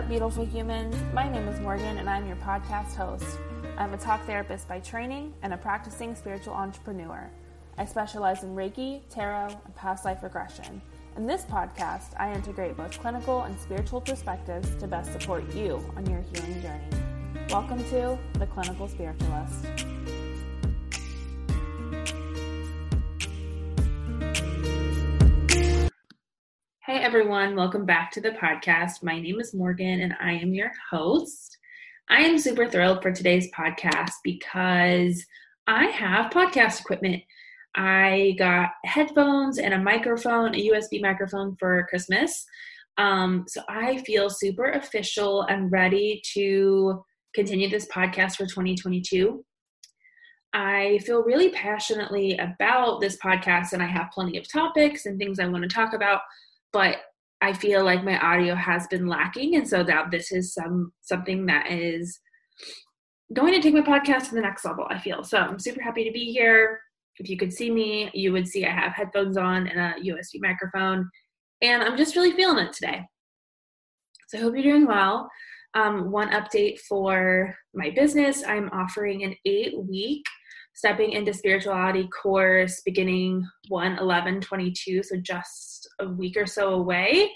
up, beautiful humans? My name is Morgan, and I'm your podcast host. I'm a talk therapist by training and a practicing spiritual entrepreneur. I specialize in Reiki, tarot, and past life regression. In this podcast, I integrate both clinical and spiritual perspectives to best support you on your healing journey. Welcome to The Clinical Spiritualist. Hey everyone, welcome back to the podcast. My name is Morgan and I am your host. I am super thrilled for today's podcast because I have podcast equipment. I got headphones and a microphone, a USB microphone for Christmas. Um, so I feel super official and ready to continue this podcast for 2022. I feel really passionately about this podcast and I have plenty of topics and things I want to talk about but I feel like my audio has been lacking, and so that this is some something that is going to take my podcast to the next level. I feel so. I'm super happy to be here. If you could see me, you would see I have headphones on and a USB microphone, and I'm just really feeling it today. So I hope you're doing well. Um, one update for my business: I'm offering an eight-week stepping into spirituality course beginning 1 11 22 so just a week or so away.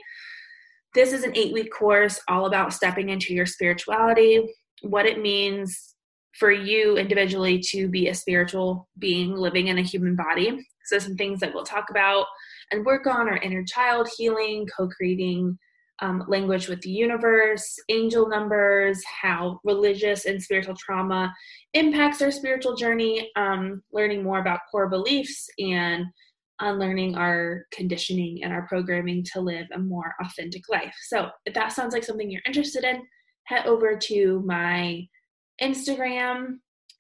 This is an eight week course all about stepping into your spirituality what it means for you individually to be a spiritual being living in a human body. So some things that we'll talk about and work on are inner child healing co-creating um, language with the universe, angel numbers, how religious and spiritual trauma impacts our spiritual journey, um, learning more about core beliefs, and unlearning our conditioning and our programming to live a more authentic life. So, if that sounds like something you're interested in, head over to my Instagram,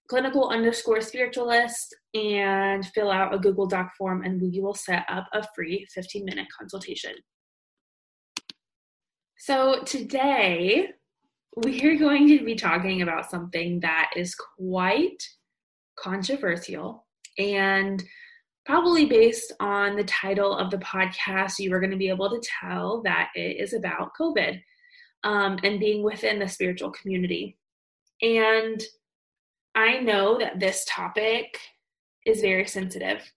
clinical underscore spiritualist, and fill out a Google Doc form, and we will set up a free 15 minute consultation. So today we're going to be talking about something that is quite controversial and probably based on the title of the podcast, you are going to be able to tell that it is about COVID um, and being within the spiritual community. And I know that this topic is very sensitive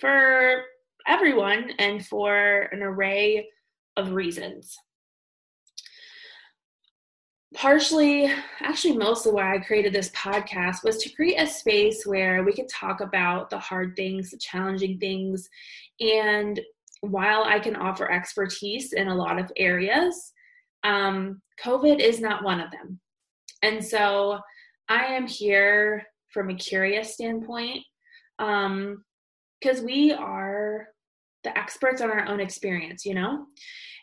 for everyone and for an array of reasons partially, actually, mostly why I created this podcast was to create a space where we could talk about the hard things, the challenging things. And while I can offer expertise in a lot of areas, um, COVID is not one of them. And so I am here from a curious standpoint because um, we are the experts on our own experience, you know?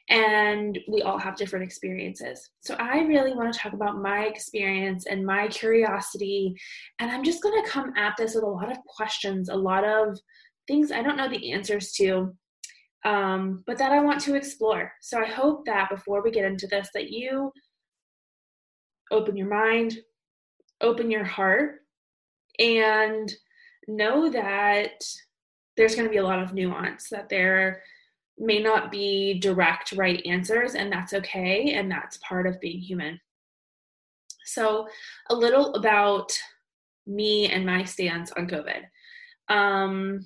And we all have different experiences. So I really want to talk about my experience and my curiosity. And I'm just going to come at this with a lot of questions, a lot of things I don't know the answers to, um, but that I want to explore. So I hope that before we get into this, that you open your mind, open your heart, and know that there's going to be a lot of nuance, that there may not be direct right answers, and that's okay, and that's part of being human. So, a little about me and my stance on COVID. Um,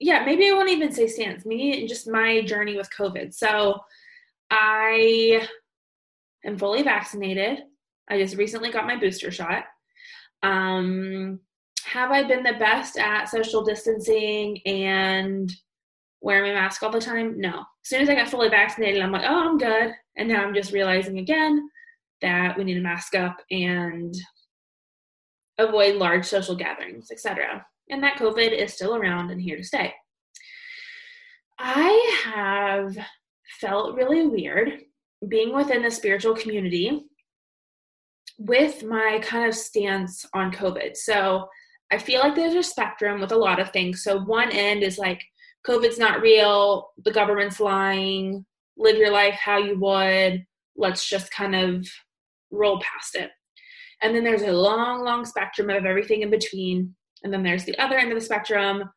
yeah, maybe I won't even say stance, me and just my journey with COVID. So, I am fully vaccinated. I just recently got my booster shot. Um, have I been the best at social distancing and wearing my mask all the time? No. As soon as I got fully vaccinated, I'm like, oh, I'm good. And now I'm just realizing again that we need to mask up and avoid large social gatherings, etc. And that COVID is still around and here to stay. I have felt really weird being within the spiritual community with my kind of stance on COVID. So I feel like there's a spectrum with a lot of things. So one end is like COVID's not real, the government's lying, live your life how you would, let's just kind of roll past it. And then there's a long, long spectrum of everything in between. And then there's the other end of the spectrum.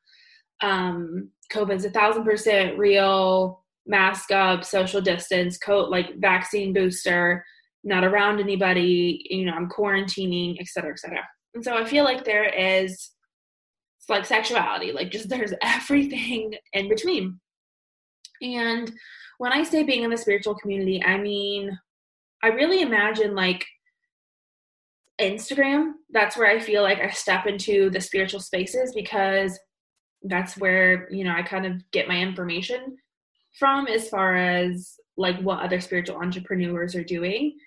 Um, COVID's a thousand percent real. mask up, social distance, coat like vaccine booster, not around anybody, you know, I'm quarantining, et cetera, et cetera. And so I feel like there is it's like sexuality, like just there's everything in between. And when I say being in the spiritual community, I mean, I really imagine like Instagram. That's where I feel like I step into the spiritual spaces because that's where, you know, I kind of get my information from as far as like what other spiritual entrepreneurs are doing.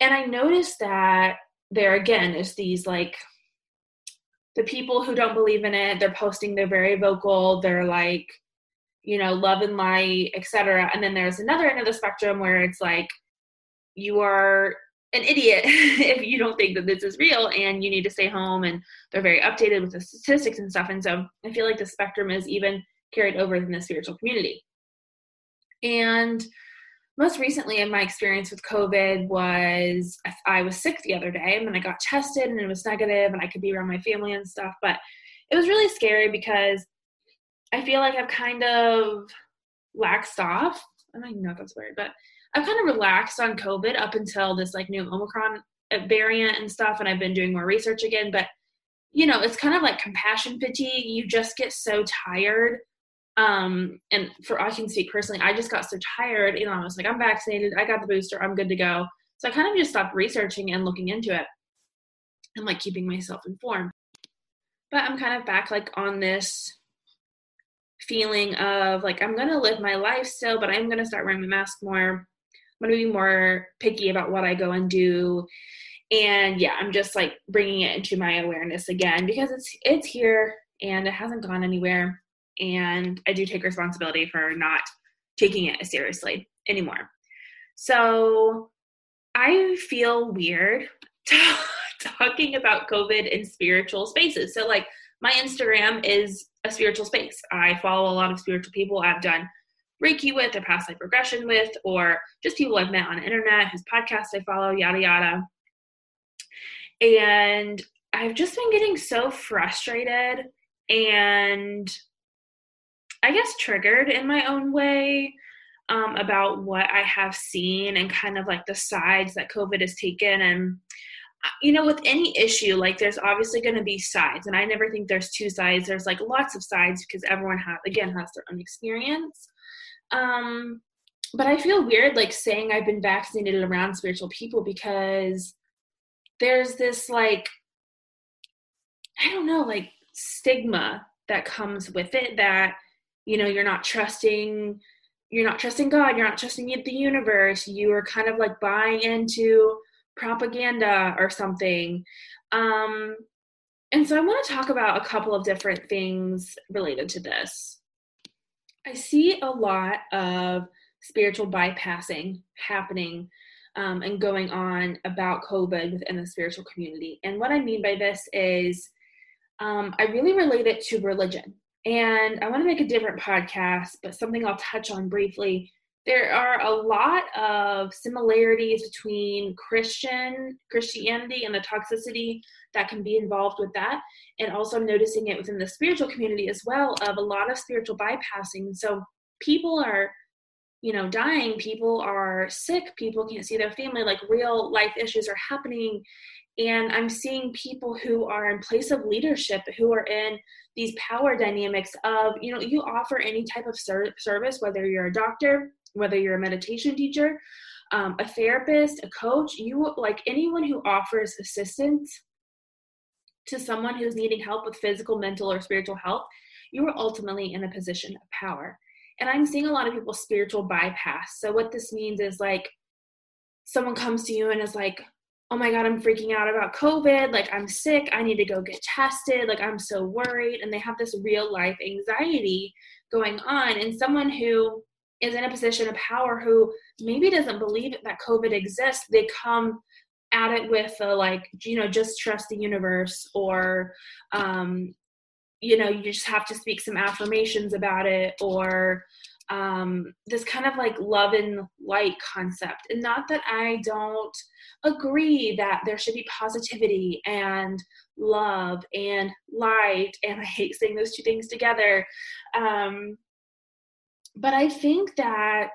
And I noticed that there again is these like the people who don't believe in it, they're posting, they're very vocal, they're like, you know, love and light, etc. And then there's another end of the spectrum where it's like you are an idiot if you don't think that this is real and you need to stay home and they're very updated with the statistics and stuff. And so I feel like the spectrum is even carried over in the spiritual community. And most recently in my experience with COVID was I was sick the other day and then I got tested and it was negative and I could be around my family and stuff. But it was really scary because I feel like I've kind of laxed off. I don't even know if that's weird, but I've kind of relaxed on COVID up until this like new Omicron variant and stuff. And I've been doing more research again. But, you know, it's kind of like compassion fatigue. You just get so tired um and for i can speak personally i just got so tired you know i was like i'm vaccinated i got the booster i'm good to go. So i kind of just stopped researching and looking into it and like keeping myself informed. But i'm kind of back like on this feeling of like i'm gonna live my life still but i'm gonna start wearing my mask more. I'm gonna be more picky about what i go and do. And yeah i'm just like bringing it into my awareness again because it's it's here and it hasn't gone anywhere and I do take responsibility for not taking it seriously anymore. So I feel weird talking about COVID in spiritual spaces. So, like, my Instagram is a spiritual space. I follow a lot of spiritual people I've done Reiki with, or past life regression with, or just people I've met on the internet, whose podcast I follow, yada, yada. And I've just been getting so frustrated and I guess, triggered in my own way um, about what I have seen and kind of like the sides that COVID has taken. And, uh, you know, with any issue, like there's obviously going to be sides. And I never think there's two sides. There's like lots of sides because everyone has, again, has their own experience. Um, but I feel weird like saying I've been vaccinated around spiritual people because there's this like, I don't know, like stigma that comes with it that you know you're not trusting you're not trusting god you're not trusting the universe you are kind of like buying into propaganda or something. Um and so i want to talk about a couple of different things related to this. I see a lot of spiritual bypassing happening um, and going on about covid within the spiritual community. And what i mean by this is um, i really relate it to religion and I want to make a different podcast, but something I'll touch on briefly. There are a lot of similarities between Christian Christianity and the toxicity that can be involved with that, and also noticing it within the spiritual community as well of a lot of spiritual bypassing. So people are, you know, dying, people are sick, people can't see their family, like real life issues are happening, and i'm seeing people who are in place of leadership who are in these power dynamics of you know you offer any type of ser- service whether you're a doctor whether you're a meditation teacher um, a therapist a coach you like anyone who offers assistance to someone who's needing help with physical mental or spiritual health you are ultimately in a position of power. And i'm seeing a lot of people spiritual bypass. So what this means is like someone comes to you and is like oh my God, I'm freaking out about COVID. Like, I'm sick. I need to go get tested. Like, I'm so worried. And they have this real life anxiety going on. And someone who is in a position of power who maybe doesn't believe that COVID exists, they come at it with a, like, you know, just trust the universe or, um, you know, you just have to speak some affirmations about it or, um, this kind of like love and light concept. And not that I don't agree that there should be positivity and love and light, and I hate saying those two things together. Um, but I think that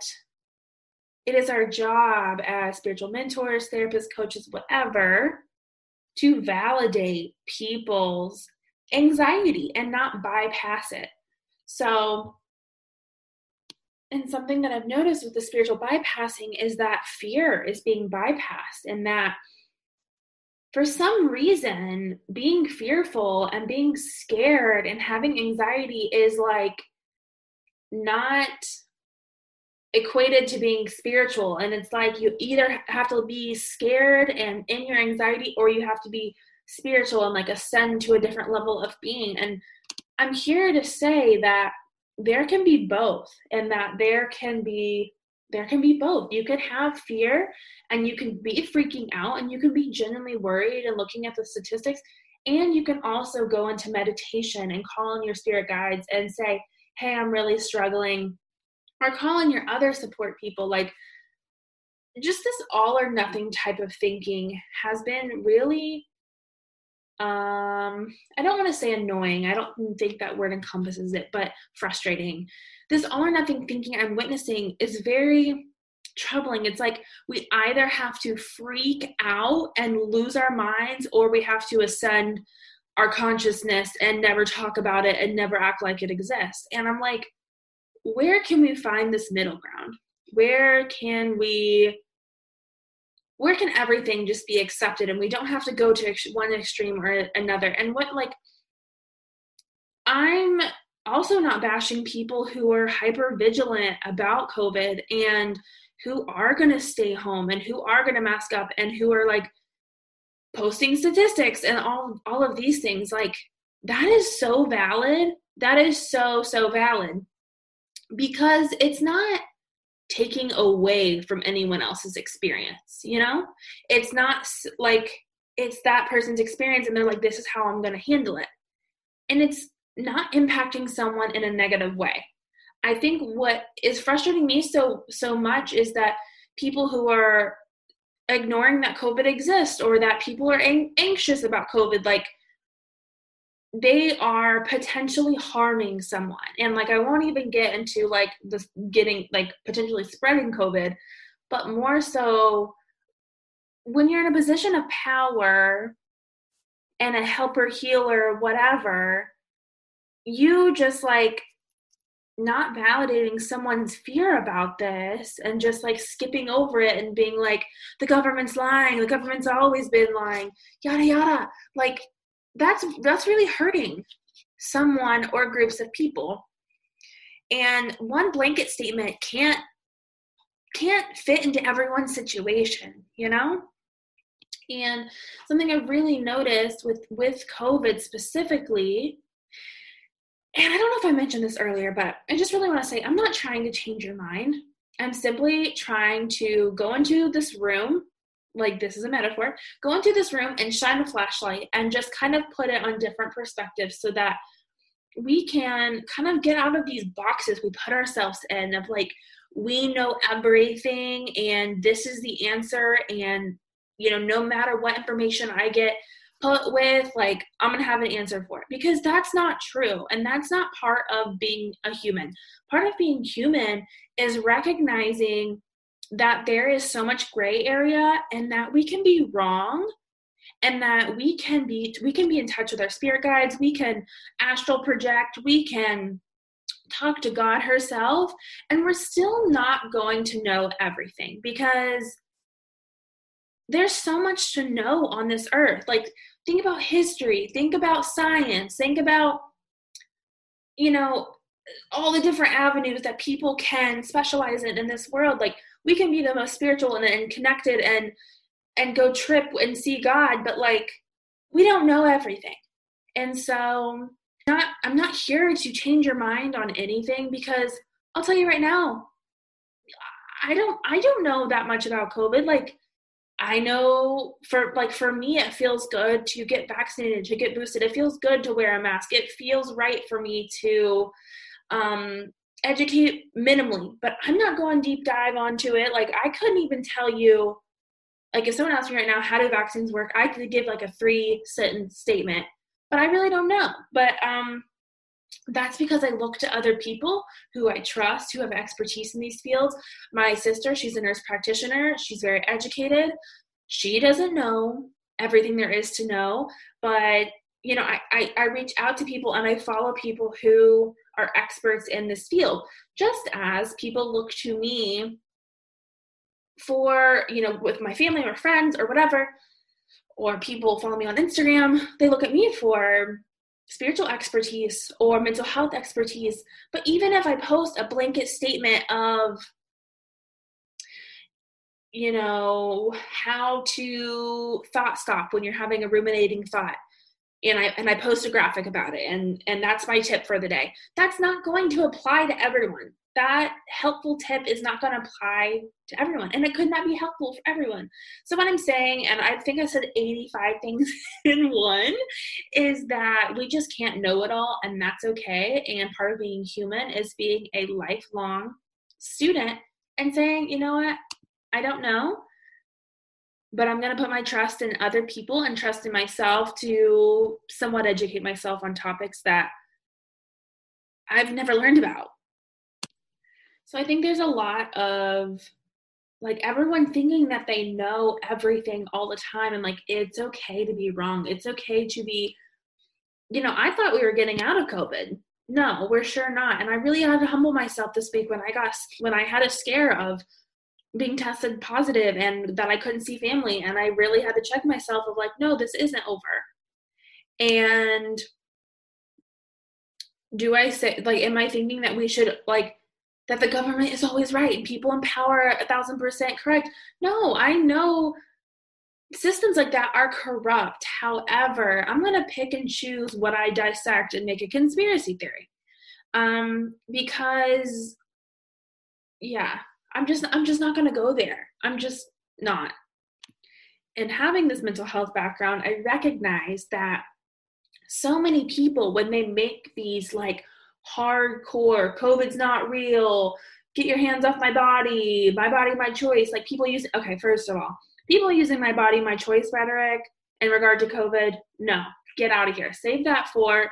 it is our job as spiritual mentors, therapists, coaches, whatever, to validate people's anxiety and not bypass it. So, and something that I've noticed with the spiritual bypassing is that fear is being bypassed, and that for some reason, being fearful and being scared and having anxiety is like not equated to being spiritual. And it's like you either have to be scared and in your anxiety, or you have to be spiritual and like ascend to a different level of being. And I'm here to say that there can be both, and that there can be there can be both. You can have fear and you can be freaking out and you can be genuinely worried and looking at the statistics. And you can also go into meditation and call on your spirit guides and say, Hey, I'm really struggling. Or call on your other support people. Like, just this all or nothing type of thinking has been really um i don't want to say annoying i don't think that word encompasses it but frustrating. This all or nothing thinking i'm witnessing is very troubling it's like we either have to freak out and lose our minds or we have to ascend our consciousness and never talk about it and never act like it exists. And i'm like where can we find this middle ground? Where can we where can everything just be accepted and we don't have to go to one extreme or another? And what like i'm also not bashing people who are hyper vigilant about covid and who are going to stay home and who are going to mask up and who are like posting statistics and all all of these things. Like that is so valid. That is so so valid. Because it's not taking away from anyone else's experience you know? It's not like it's that person's experience and they're like this is how i'm going to handle it. And it's not impacting someone in a negative way. I think what is frustrating me so so much is that people who are ignoring that covid exists or that people are anxious about covid like they are potentially harming someone. And like i won't even get into like this getting like potentially spreading covid but more so when you're in a position of power and a helper healer whatever you just like not validating someone's fear about this and just like skipping over it and being like the government's lying. The government's always been lying. Yada yada. Like that's that's really hurting someone or groups of people. And one blanket statement can't can't fit into everyone's situation you know? And something i've really noticed with with covid specifically and i don't know if i mentioned this earlier but i just really want to say i'm not trying to change your mind. I'm simply trying to go into this room like this is a metaphor, go into this room and shine a flashlight and just kind of put it on different perspectives so that we can kind of get out of these boxes we put ourselves in of like we know everything and this is the answer and you know no matter what information i get put with like i'm gonna have an answer for it. Because that's not true and that's not part of being a human. Part of being human is recognizing that there is so much gray area and that we can be wrong and that we can be we can be in touch with our spirit guides. We can astral project. We can talk to god herself. And we're still not going to know everything because there's so much to know on this earth. Like think about history. Think about science. Think about you know all the different avenues that people can specialize in in this world. Like we can be the most spiritual and, and connected and and go trip and see God, but like we don't know everything. And so not I'm not here to change your mind on anything because I'll tell you right now, I don't I don't know that much about COVID. Like I know for like for me it feels good to get vaccinated, to get boosted. It feels good to wear a mask. It feels right for me to um educate minimally, but I'm not going deep dive onto it. Like I couldn't even tell you, like if someone asked me right now, how do vaccines work? I could give like a three sentence statement, but I really don't know. But um, that's because I look to other people who I trust, who have expertise in these fields. My sister, she's a nurse practitioner, she's very educated. She doesn't know everything there is to know, but you know, I, I, I reach out to people and I follow people who are experts in this field, just as people look to me for, you know, with my family or friends or whatever, or people follow me on Instagram, they look at me for spiritual expertise or mental health expertise. But even if I post a blanket statement of, you know, how to thought stop when you're having a ruminating thought, and I and I post a graphic about it, and and that's my tip for the day. That's not going to apply to everyone. That helpful tip is not going to apply to everyone and it could not be helpful for everyone. So what i'm saying and i think i said 85 things in one is that we just can't know it all and that's okay. And part of being human is being a lifelong student and saying you know what? I don't know but i'm going to put my trust in other people and trust in myself to somewhat educate myself on topics that i've never learned about so I think there's a lot of like everyone thinking that they know everything all the time and like it's okay to be wrong. It's okay to be you know, I thought we were getting out of COVID. No, we're sure not. And I really had to humble myself this week when I got when I had a scare of being tested positive and that I couldn't see family and I really had to check myself of like no, this isn't over. And do I say like am I thinking that we should like that the government is always right and people in power a thousand percent correct. No, I know systems like that are corrupt. However, I'm going to pick and choose what I dissect and make a conspiracy theory. Um, because yeah, I'm just I'm just not going to go there. I'm just not. And having this mental health background, I recognize that so many people when they make these like hardcore COVID's not real, get your hands off my body, my body, my choice. Like people use, okay, first of all, people using my body, my choice rhetoric in regard to COVID, no, get out of here. Save that for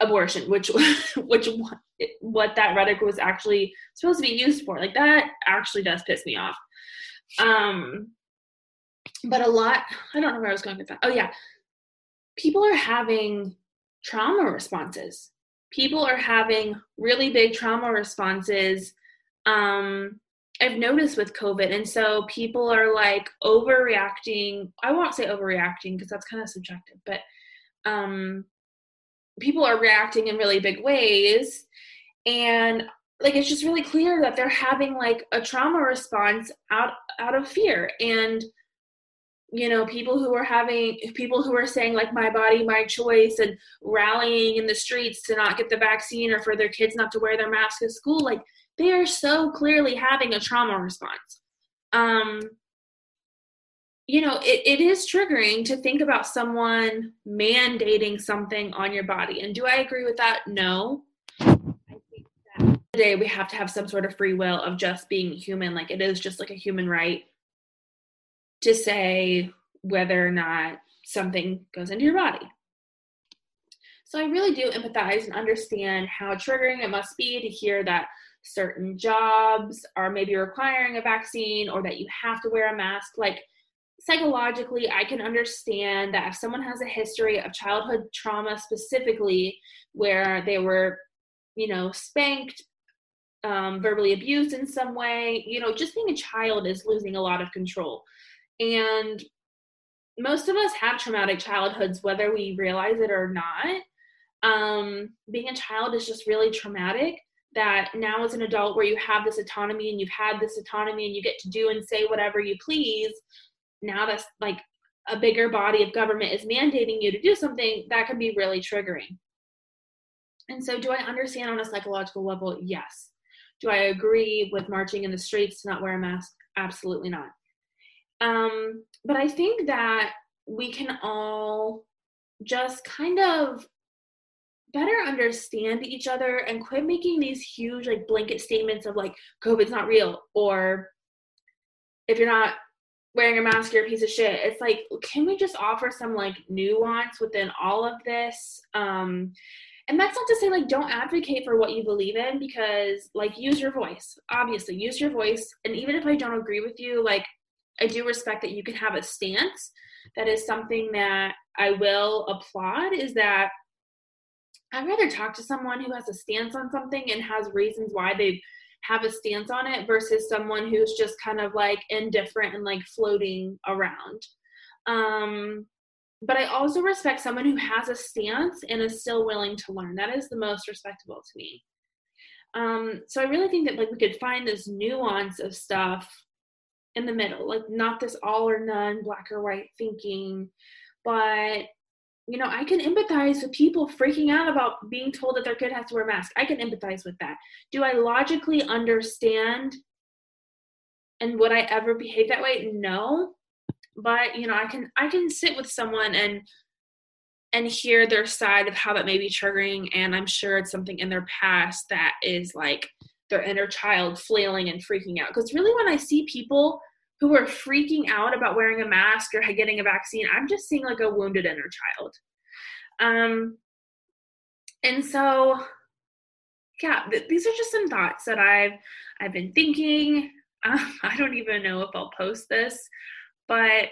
abortion, which, which, what that rhetoric was actually supposed to be used for. Like that actually does piss me off. Um, but a lot, I don't know where I was going with that. Oh, yeah. People are having trauma responses people are having really big trauma responses um, I've noticed with COVID. And so people are like overreacting. I won't say overreacting because that's kind of subjective, but um, people are reacting in really big ways. And like it's just really clear that they're having like a trauma response out out of fear. And you know people who are having people who are saying like my body my choice and rallying in the streets to not get the vaccine or for their kids not to wear their mask at school like they are so clearly having a trauma response um you know it, it is triggering to think about someone mandating something on your body and do i agree with that no i think that today we have to have some sort of free will of just being human like it is just like a human right to say whether or not something goes into your body. So I really do empathize and understand how triggering it must be to hear that certain jobs are maybe requiring a vaccine or that you have to wear a mask. Like psychologically, I can understand that if someone has a history of childhood trauma specifically where they were, you know, spanked, um, verbally abused in some way, you know, just being a child is losing a lot of control. And most of us have traumatic childhoods, whether we realize it or not. Um, being a child is just really traumatic. That now, as an adult, where you have this autonomy and you've had this autonomy and you get to do and say whatever you please, now that's like a bigger body of government is mandating you to do something that can be really triggering. And so, do I understand on a psychological level? Yes. Do I agree with marching in the streets to not wear a mask? Absolutely not. Um, but I think that we can all just kind of better understand each other and quit making these huge like blanket statements of like COVID's not real or if you're not wearing a mask, you're a piece of shit. It's like, can we just offer some like nuance within all of this? Um, and that's not to say like don't advocate for what you believe in because like use your voice obviously use your voice and even if i don't agree with you like i do respect that you can have a stance that is something that i will applaud is that i'd rather talk to someone who has a stance on something and has reasons why they have a stance on it versus someone who's just kind of like indifferent and like floating around um but I also respect someone who has a stance and is still willing to learn. That is the most respectable to me. Um, so I really think that like we could find this nuance of stuff in the middle, like not this all or none, black or white thinking, but you know, I can empathize with people freaking out about being told that their kid has to wear a mask. I can empathize with that. Do I logically understand and would I ever behave that way? No but you know i can i can sit with someone and and hear their side of how that may be triggering and i'm sure it's something in their past that is like their inner child flailing and freaking out because really when i see people who are freaking out about wearing a mask or getting a vaccine i'm just seeing like a wounded inner child um and so yeah th- these are just some thoughts that i've i've been thinking um, i don't even know if i'll post this but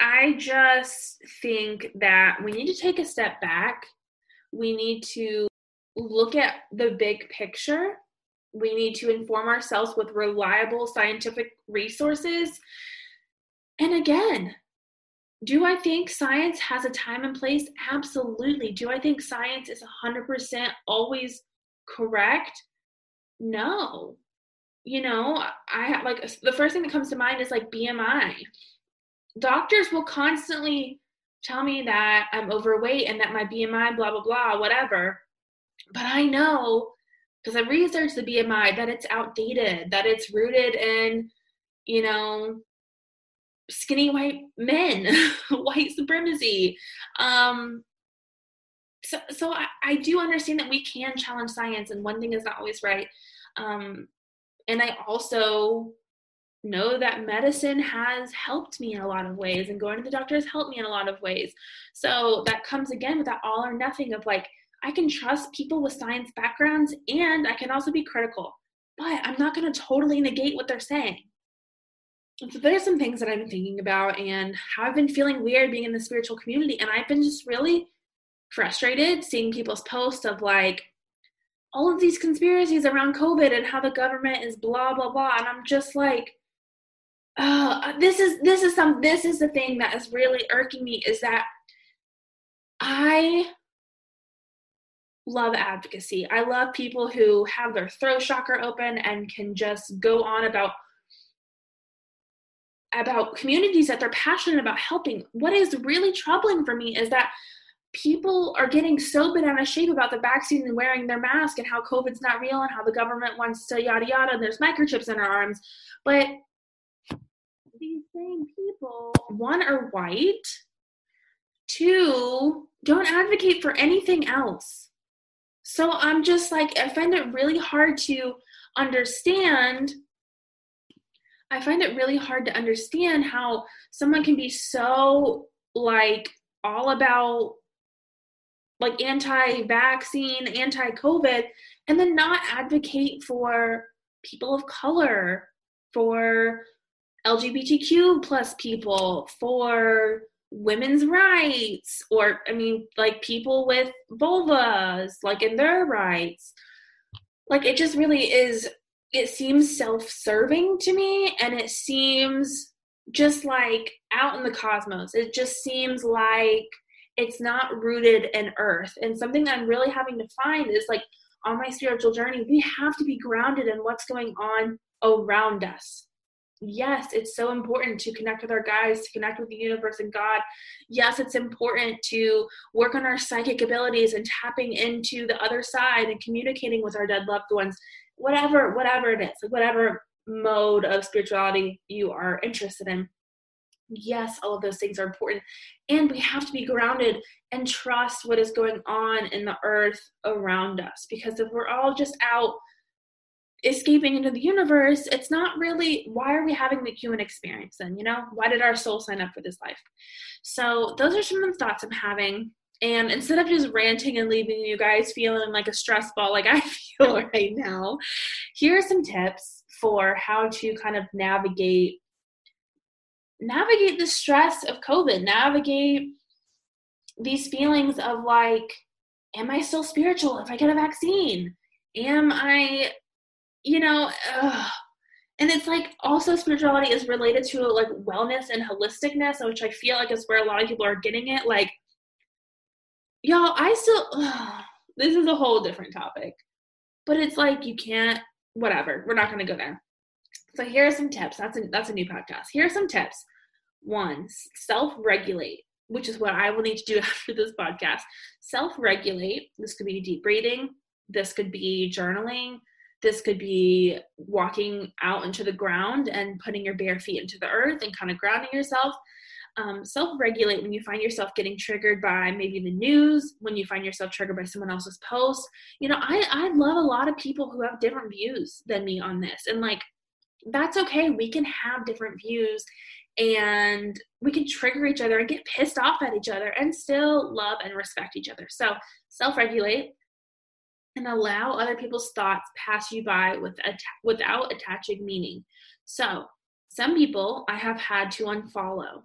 I just think that we need to take a step back. We need to look at the big picture. We need to inform ourselves with reliable scientific resources. And again, do I think science has a time and place? Absolutely. Do I think science is 100% always correct? No you know, I have like the first thing that comes to mind is like BMI. Doctors will constantly tell me that I'm overweight and that my BMI, blah, blah, blah, whatever. But I know because I researched the BMI that it's outdated, that it's rooted in, you know, skinny white men, white supremacy. Um, so, so I, I do understand that we can challenge science, and one thing is not always right. Um, and I also know that medicine has helped me in a lot of ways and going to the doctor has helped me in a lot of ways. So that comes again with that all or nothing of like, I can trust people with science backgrounds and I can also be critical, but I'm not going to totally negate what they're saying. So there's some things that I've been thinking about and how I've been feeling weird being in the spiritual community. And I've been just really frustrated seeing people's posts of like, all of these conspiracies around COVID and how the government is blah blah blah, and I'm just like, oh, uh, this is this is some this is the thing that is really irking me is that I love advocacy. I love people who have their throat chakra open and can just go on about about communities that they're passionate about helping. What is really troubling for me is that people are getting so bent out of shape about the vaccine and wearing their mask and how COVID's not real and how the government wants to yada yada and there's microchips in our arms. But these same people, one, are white, two, don't advocate for anything else. So I'm just like, I find it really hard to understand. I find it really hard to understand how someone can be so like all about like anti-vaccine, anti-COVID, and then not advocate for people of color, for LGBTQ plus people, for women's rights, or I mean, like people with vulvas, like in their rights. Like it just really is, it seems self serving to me, and it seems just like out in the cosmos. It just seems like it's not rooted in earth. And something that I'm really having to find is like on my spiritual journey, we have to be grounded in what's going on around us. Yes, it's so important to connect with our guides, to connect with the universe and God. Yes, it's important to work on our psychic abilities and tapping into the other side and communicating with our dead loved ones. Whatever, whatever it is, like whatever mode of spirituality you are interested in yes, all of those things are important. And we have to be grounded and trust what is going on in the earth around us. Because if we're all just out escaping into the universe, it's not really why are we having the human experience then? You know, why did our soul sign up for this life? So, those are some of the thoughts I'm having. And instead of just ranting and leaving you guys feeling like a stress ball like I feel right now, here are some tips for how to kind of navigate navigate the stress of COVID, navigate these feelings of like, am I still spiritual if I get a vaccine? Am I, you know, ugh. and it's like also spirituality is related to like wellness and holisticness, which I feel like is where a lot of people are getting it. Like, y'all, I still, ugh, this is a whole different topic, but it's like you can't, whatever, we're not going to go there. So here are some tips. That's a that's a new podcast. Here are some tips. One, self-regulate, which is what I will need to do after this podcast. Self-regulate. This could be deep breathing. This could be journaling. This could be walking out into the ground and putting your bare feet into the earth and kind of grounding yourself. Um, self regulate when you find yourself getting triggered by maybe the news, when you find yourself triggered by someone else's post. You know, I, I love a lot of people who have different views than me on this. And like, that's okay. We can have different views and we can trigger each other and get pissed off at each other and still love and respect each other. So, self regulate and allow other people's thoughts pass you by with without attaching meaning. So, some people I have had to unfollow.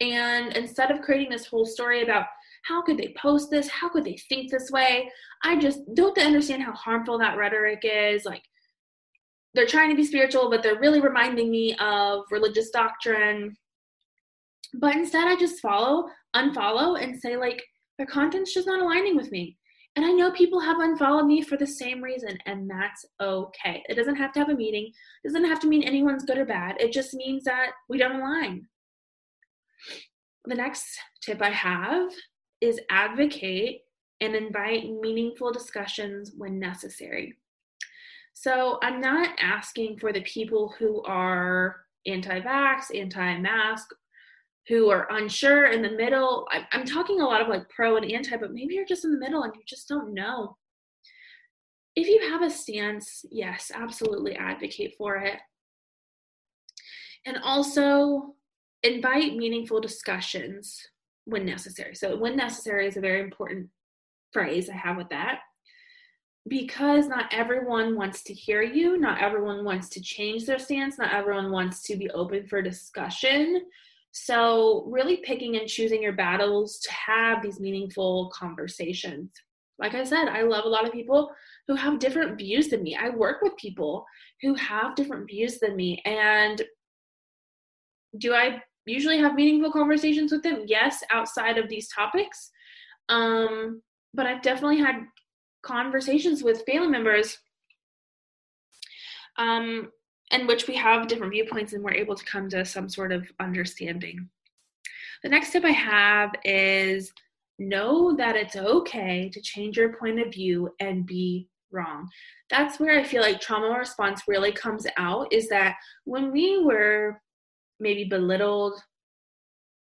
And instead of creating this whole story about how could they post this? How could they think this way? I just don't understand how harmful that rhetoric is. Like, they're trying to be spiritual, but they're really reminding me of religious doctrine. But instead, I just follow, unfollow, and say, like, their content's just not aligning with me. And I know people have unfollowed me for the same reason, and that's okay. It doesn't have to have a meaning, it doesn't have to mean anyone's good or bad. It just means that we don't align. The next tip I have is advocate and invite meaningful discussions when necessary. So I'm not asking for the people who are anti vax, anti mask, who are unsure in the middle. I'm talking a lot of like pro and anti, but maybe you're just in the middle and you just don't know. If you have a stance, yes, absolutely advocate for it. And also invite meaningful discussions when necessary. So, when necessary is a very important phrase I have with that because not everyone wants to hear you, not everyone wants to change their stance, not everyone wants to be open for discussion. So, really picking and choosing your battles to have these meaningful conversations. Like I said, I love a lot of people who have different views than me. I work with people who have different views than me. And do I usually have meaningful conversations with them? Yes, outside of these topics. Um, but I've definitely had conversations with family members um, in which we have different viewpoints and we're able to come to some sort of understanding. The next tip I have is know that it's okay to change your point of view and be wrong. That's where I feel like trauma response really comes out is that when we were maybe belittled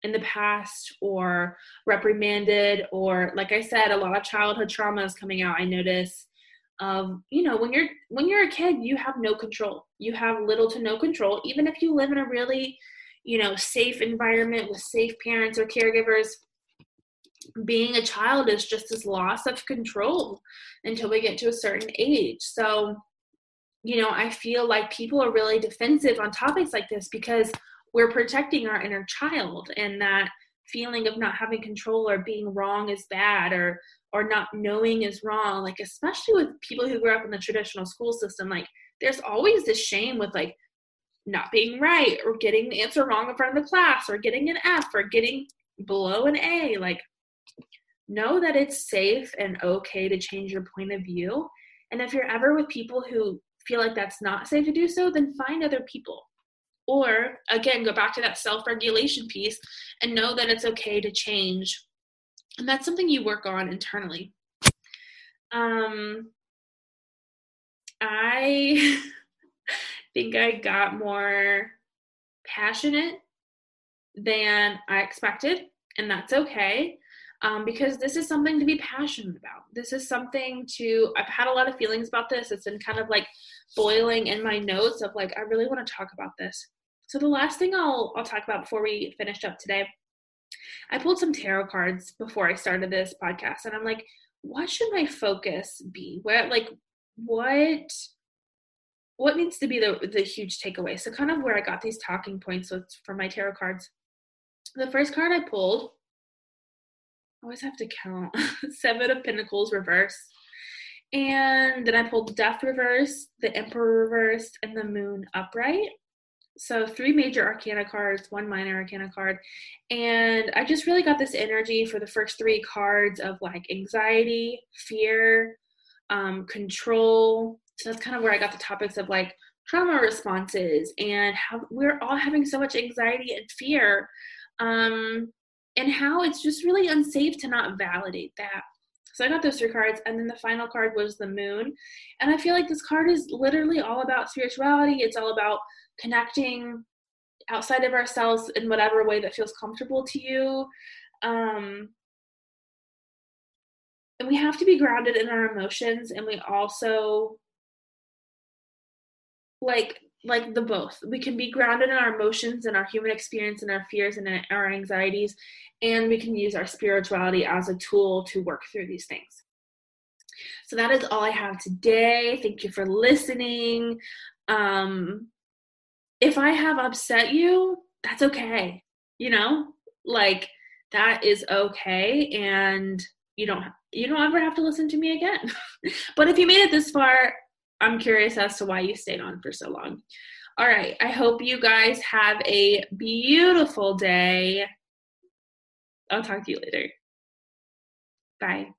in the past or reprimanded or like i said a lot of childhood trauma is coming out i notice um, you know when you're when you're a kid you have no control. You have little to no control. Even if you live in a really you know safe environment with safe parents or caregivers being a child is just this loss of control until we get to a certain age. So you know i feel like people are really defensive on topics like this because we're protecting our inner child and that feeling of not having control or being wrong is bad or or not knowing is wrong like especially with people who grew up in the traditional school system like there's always this shame with like not being right or getting the answer wrong in front of the class or getting an F or getting below an A like know that it's safe and okay to change your point of view and if you're ever with people who feel like that's not safe to do so then find other people or again, go back to that self regulation piece and know that it's okay to change. And that's something you work on internally. Um, I think I got more passionate than I expected, and that's okay. Um, because this is something to be passionate about. This is something to, I've had a lot of feelings about this. It's been kind of like boiling in my notes of like, I really want to talk about this. So the last thing I'll I'll talk about before we finish up today I pulled some tarot cards before I started this podcast, and I'm like, what should my focus be? Where, like, what what needs to be the the huge takeaway? So, kind of where I got these talking points with from my tarot cards. The first card I pulled, I always have to count Seven of Pentacles reverse. And then I pulled Death reverse, the Emperor reverse, and the Moon upright so three major arcana cards one minor arcana card and i just really got this energy for the first three cards of like anxiety fear um, control. So that's kind of where i got the topics of like trauma responses and how we're all having so much anxiety and fear um, and how it's just really unsafe to not validate that so I got those three cards, and then the final card was the moon. And I feel like this card is literally all about spirituality. It's all about connecting outside of ourselves in whatever way that feels comfortable to you. Um, and we have to be grounded in our emotions, and we also like like the both. We can be grounded in our emotions and our human experience and our fears and our anxieties, and we can use our spirituality as a tool to work through these things. So that is all I have today. Thank you for listening. Um, if I have upset you, that's okay. You know, like that is okay, and you don't you don't ever have to listen to me again. but if you made it this far, I'm curious as to why you stayed on for so long. All right, I hope you guys have a beautiful day. I'll talk to you later. Bye.